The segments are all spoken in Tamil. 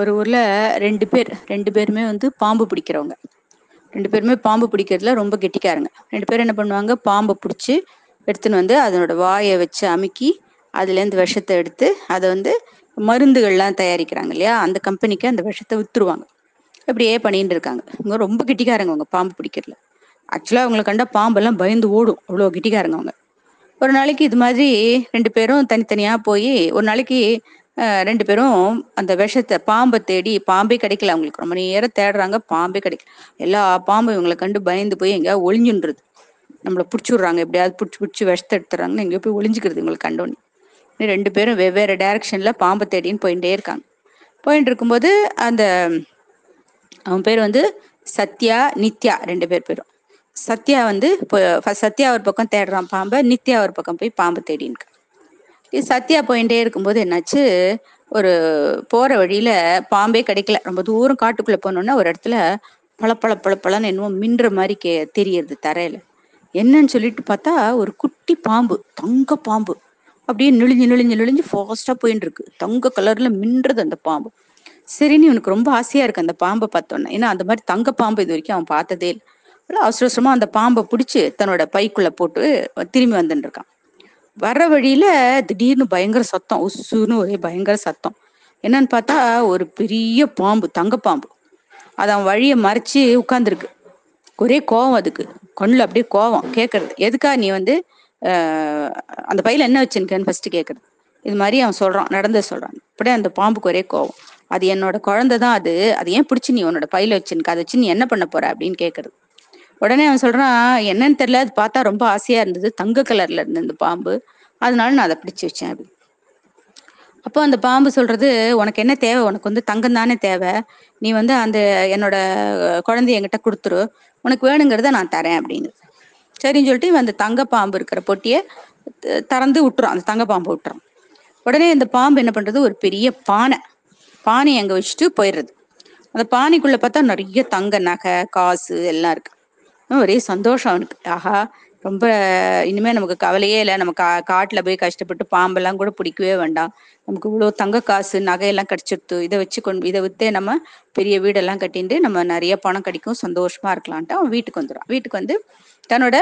ஒரு ஊர்ல ரெண்டு பேர் ரெண்டு பேருமே வந்து பாம்பு பிடிக்கிறவங்க. ரெண்டு பேருமே பாம்பு பிடிக்கிறதுல ரொம்ப கெட்டிக்காருங்க. ரெண்டு பேரும் என்ன பண்ணுவாங்க பாம்பை பிடிச்சி எடுத்துன்னு வந்து அதனோட வாயை வச்சு அமுக்கி அதுலேருந்து விஷத்தை எடுத்து அதை வந்து மருந்துகள்லாம் தயாரிக்கிறாங்க இல்லையா? அந்த கம்பெனிக்கு அந்த விஷத்தை வித்துருவாங்க. இப்படியே பண்ணிட்டு இருக்காங்க. இவங்க ரொம்ப கெட்டிக்காரங்க அவங்க பாம்பு பிடிக்கிறதுல. ஆக்சுவலாக அவங்களை கண்டா பாம்பெல்லாம் பயந்து ஓடும். அவ்வளோ கெட்டிக்காரங்க அவங்க. ஒரு நாளைக்கு இது மாதிரி ரெண்டு பேரும் தனித்தனியாக போய் ஒரு நாளைக்கு ரெண்டு பேரும் அந்த விஷத்தை பாம்பை தேடி பாம்பே கிடைக்கல. அவங்களுக்கு ரொம்ப நேரம் தேடுறாங்க பாம்பே கிடைக்கல. எல்லா பாம்பும் இவங்களை கண்டு பயந்து போய் எங்கேயாவது ஒளிஞ்சுன்றது. நம்மளை பிடிச்சி விட்றாங்க எப்படியாவது பிடிச்சி பிடிச்சி விஷத்தை எடுத்துறாங்கன்னு எங்கேயோ போய் ஒளிஞ்சுக்கிறது இவங்களை கண்டோன்னு ரெண்டு பேரும் வெவ்வேறு டைரக்ஷன்ல பாம்பை தேடின்னு போயிட்டே இருக்காங்க. போயிட்டு இருக்கும்போது அந்த அவன் பேர் வந்து சத்யா நித்யா ரெண்டு பேர் பேரும் சத்யா வந்து இப்போ சத்யா ஒரு பக்கம் தேடுறான் பாம்பை நித்யா ஒரு பக்கம் போய் பாம்பை தேடின்னு இது சத்யா போயிட்டே இருக்கும்போது என்னாச்சு? ஒரு போற வழியில பாம்பே கிடைக்கல. ரொம்ப தூரம் காட்டுக்குள்ள போனோன்னா ஒரு இடத்துல பளப்பள பளப்பளன்னு என்னவோ என்னமோ மின்ற மாதிரி கே தெரியறது தரையில. என்னன்னு சொல்லிட்டு பார்த்தா ஒரு குட்டி பாம்பு தங்க பாம்பு. அப்படியே நெளிஞ்சு நெளிஞ்சு நெளிஞ்சு ஃபாஸ்டா போயின்னு இருக்கு தங்க கலர்ல மின்றது அந்த பாம்பு. சரின்னு இவனுக்கு ரொம்ப ஆசையா இருக்கு அந்த பாம்பை பார்த்தோன்னே. ஏன்னா அந்த மாதிரி தங்க பாம்பு இது வரைக்கும் அவன் பார்த்ததே இல்லை. அவசர அவசரமா அந்த பாம்பை பிடிச்சி தன்னோட பைக்குள்ள போட்டு திரும்பி வந்துட்டு இருக்கான் வர்ற வழியில திடீர்னு பயங்கர சத்தம் உஸ்ஸுன்னு ஒரே பயங்கர சத்தம். என்னன்னு பார்த்தா ஒரு பெரிய பாம்பு தங்க பாம்பு. அது அவன் வழியை மறைச்சு உட்கார்ந்துருக்கு. ஒரே கோவம் அதுக்கு. கண்ணுல அப்படியே கோவம் கேட்கறது எதுக்கா நீ வந்து அந்த பையில என்ன வச்சிருக்கேன்னு ஃபர்ஸ்ட் கேட்கறது இது மாதிரி அவன் சொல்றான் நடந்தது சொல்றான். அப்படியே அந்த பாம்புக்கு ஒரே கோவம். அது என்னோட குழந்தை தான் அது. அது ஏன் பிடிச்சி நீ உன்னோட பையில வச்சிருக்க? அதை வச்சு நீ என்ன பண்ண போற அப்படின்னு கேட்கறது உடனே அவன் சொல்றான் என்னன்னு தெரியல அது பார்த்தா ரொம்ப ஆசையா இருந்தது. தங்க கலர்ல இருந்தது இந்த பாம்பு. அதனால நான் அதை பிடிச்சு வச்சேன் அப்படி அப்போ அந்த பாம்பு சொல்றது உனக்கு என்ன தேவை? உனக்கு வந்து தங்கம் தானே தேவை. நீ வந்து அந்த என்னோட குழந்தைய என்கிட்ட கொடுத்துரு. உனக்கு வேணுங்கிறத நான் தரேன் அப்படின்னு. சரின்னு சொல்லிட்டு இவன் அந்த தங்க பாம்பு இருக்கிற பொட்டியை திறந்து விட்டுறான். அந்த தங்க பாம்பு விட்டுறான். உடனே இந்த பாம்பு என்ன பண்றது? ஒரு பெரிய பானை. பானை அங்க வச்சுட்டு போயிடுறது. அந்த பானைக்குள்ள பார்த்தா நிறைய தங்க நகை காசு எல்லாம் இருக்கு. ஒரே சந்தோஷம் அவனுக்கு. ஆஹா ரொம்ப இனிமே நமக்கு கவலையே இல்லை. நம்ம கா காட்டுல போய் கஷ்டப்பட்டு பாம்பெல்லாம் கூட பிடிக்கவே வேண்டாம். நமக்கு இவ்வளோ தங்க காசு நகையெல்லாம் கிடைச்சிருத்து இதை வச்சு கொண்டு இதை வித்தே நம்ம பெரிய வீடெல்லாம் கட்டிட்டு நம்ம நிறைய பணம் கிடைக்கும். சந்தோஷமா இருக்கலான்ட்டு அவன் வீட்டுக்கு வந்துடுறான். வீட்டுக்கு வந்து தன்னோட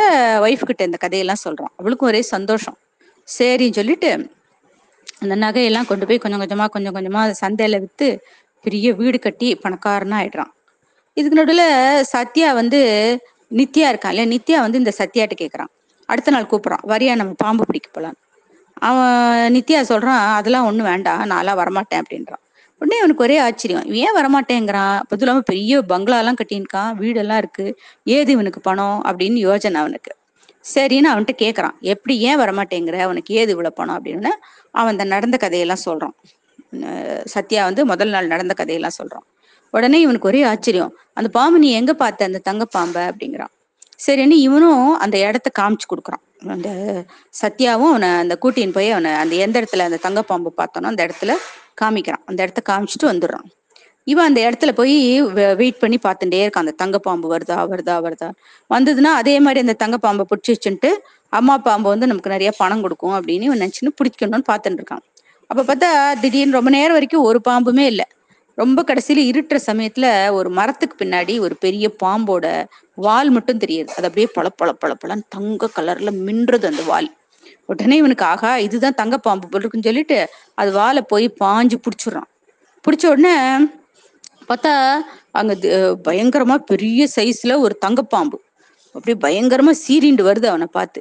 ஒய்ஃப் கிட்ட இந்த கதையெல்லாம் சொல்றான். அவளுக்கும் ஒரே சந்தோஷம். சரின்னு சொல்லிட்டு அந்த நகையெல்லாம் கொண்டு போய் கொஞ்சம் கொஞ்சமா கொஞ்சம் கொஞ்சமா சந்தையில வித்து பெரிய வீடு கட்டி பணக்காரனா ஆயிடுறான். இதுக்கு நடுவில் சத்யா வந்து நித்யா இருக்கான் இல்லையா? நித்யா வந்து இந்த சத்யாட்ட கேட்குறான் அடுத்த நாள் கூப்பிட்றான். வரியா நம்ம பாம்பு பிடிக்க போலாம் அவன் நித்யா சொல்கிறான் அதெல்லாம் ஒன்றும் வேண்டாம் நான்லாம் வரமாட்டேன் அப்படின்றான். உடனே அவனுக்கு ஒரே ஆச்சரியம். இவன் ஏன் வரமாட்டேங்கிறான்? அதுவும் இல்லாமல் பெரிய பங்களாலாம் கட்டியிருக்கான் வீடெல்லாம் இருக்குது ஏது இவனுக்கு பணம்? அப்படின்னு யோஜனை அவனுக்கு. சரின்னு அவன்கிட்ட கேட்குறான் எப்படி ஏன் வரமாட்டேங்கிற? அவனுக்கு ஏது இவ்வளோ பணம்? அப்படின்னு அவன் அந்த நடந்த கதையெல்லாம் சொல்கிறான் சத்யா வந்து முதல் நாள் நடந்த கதையெல்லாம் சொல்கிறான் உடனே இவனுக்கு ஒரே ஆச்சரியம். அந்த பாம்பு நீ எங்க பார்த்த? அந்த தங்க பாம்ப அப்படிங்கிறான். சரின்னு இவனும் அந்த இடத்த காமிச்சு கொடுக்குறான். அந்த சத்யாவும் அவனை அந்த கூட்டின்னு போய் அவனை அந்த எந்த இடத்துல அந்த தங்க பாம்பு பார்த்தானோ அந்த இடத்துல காமிக்கிறான். அந்த இடத்த காமிச்சிட்டு வந்துடுறான். இவன் அந்த இடத்துல போய் வெயிட் பண்ணி பார்த்துட்டே இருக்கான். அந்த தங்க பாம்பு வருதா வருதா வருதா. வந்ததுன்னா அதே மாதிரி அந்த தங்க பாம்பை பிடிச்சி வச்சுட்டு அம்மா பாம்பு வந்து நமக்கு நிறைய பணம் கொடுக்கும் அப்படின்னு இவன் நினைச்சுன்னு பிடிக்கணும்னு பார்த்துட்டு இருக்கான். அப்ப பார்த்தா திடீர்னு ரொம்ப நேரம் வரைக்கும் ஒரு பாம்புமே இல்லை. ரொம்ப கடைசியில இருட்டுற சமயத்துல ஒரு மரத்துக்கு பின்னாடி ஒரு பெரிய பாம்போட வால் மட்டும் தெரியுது. அது அப்படியே பழ பழ பழ பளன்னு தங்க கலர்ல மின்றது அந்த வால். உடனே இவனுக்கு ஆகா இதுதான் தங்க பாம்பு போல் இருக்குன்னு சொல்லிட்டு அது வாலை போய் பாஞ்சு பிடிச்சிடுறான். பிடிச்ச உடனே பார்த்தா அங்க பயங்கரமா பெரிய சைஸ்ல ஒரு தங்கப்பாம்பு அப்படியே பயங்கரமா சீரிண்டு வருது அவனை பார்த்து.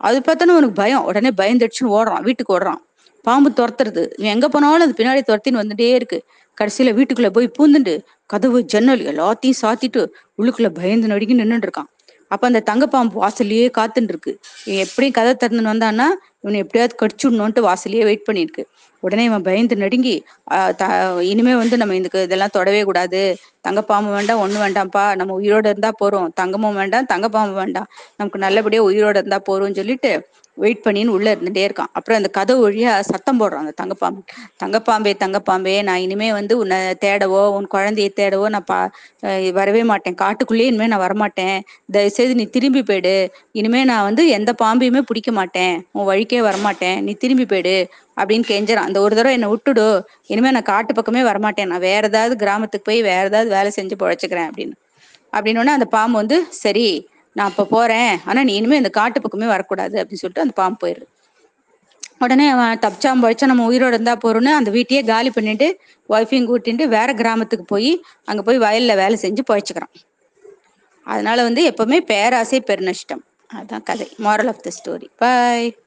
அது பார்த்தோன்னா அவனுக்கு பயம். உடனே பயந்துடுச்சுன்னு ஓடுறான். வீட்டுக்கு ஓடுறான். பாம்பு துரத்துறது. இவன் எங்க போனாலும் அது பின்னாடி துரத்தின்னு வந்துட்டே இருக்கு. கடைசியில வீட்டுக்குள்ள போய் பூந்துண்டு கதவு ஜன்னல் எல்லாத்தையும் சாத்திட்டு உள்ளுக்குள்ள பயந்து நடுங்கி நின்றுட்டு இருக்கான். அப்ப அந்த தங்கப்பாம்பு வாசல்லையே காத்துட்டு இருக்கு. இவன் எப்படியும் கதை திறந்துன்னு வந்தான்னா இவனை எப்படியாவது கடிச்சுடணும்ட்டு வாசலையே வெயிட் பண்ணிருக்கு உடனே இவன் பயந்து நடுங்கி த- இனிமே வந்து நம்ம இதுக்கு இதெல்லாம் தொடவே கூடாது. தங்கப்பாம்பு வேண்டாம் ஒண்ணு வேண்டாம்ப்பா. நம்ம உயிரோட இருந்தா போறோம். தங்கமும் வேண்டாம் தங்கப்பாம்பு வேண்டாம். நமக்கு நல்லபடியா உயிரோட இருந்தா போறோம்னு சொல்லிட்டு வெயிட் பண்ணின்னு உள்ள இருந்துட்டே இருக்கான். அப்புறம் அந்த கதை வழியா சத்தம் போடுறான் அந்த தங்கப்பாம்பு. தங்கப்பாம்பே தங்கப்பாம்பே நான் இனிமே வந்து உன்னை தேடவோ உன் குழந்தைய தேடவோ நான் பா வரவே மாட்டேன். காட்டுக்குள்ளேயே இனிமே நான் வரமாட்டேன். தயவுசெய்து நீ திரும்பி போயிடு. இனிமே நான் வந்து எந்த பாம்பையுமே பிடிக்க மாட்டேன். உன் வழிக்கே வரமாட்டேன். நீ திரும்பி போயிடு அப்படின்னு கெஞ்சுறான். அந்த ஒரு தடவை என்னை விட்டுடு. இனிமே நான் காட்டு பக்கமே வரமாட்டேன். நான் வேற ஏதாவது கிராமத்துக்கு போய் வேற ஏதாவது வேலை செஞ்சு பொழைச்சுக்கிறேன் அப்படின்னு. அப்படின்னு அந்த பாம்பு வந்து சரி நான் அப்ப போறேன். ஆனா நீ இனிமே இந்த காட்டு பக்கமே வரக்கூடாது அப்படின்னு சொல்லிட்டு அந்த பாம்பு போயிடுது. உடனே அவன் தப்பிச்சான் பழிச்சா நம்ம உயிரோட இருந்தா போறோம்னு அந்த வீட்டையே காலி பண்ணிட்டு ஒய்ஃபையும் கூட்டிட்டு வேற கிராமத்துக்கு போய் அங்க போய் வயல்ல வேலை செஞ்சு பொழைச்சுக்கிறான். அதனால வந்து எப்பவுமே பேராசை பெருநஷ்டம். அதுதான் கதை. Moral of the story bye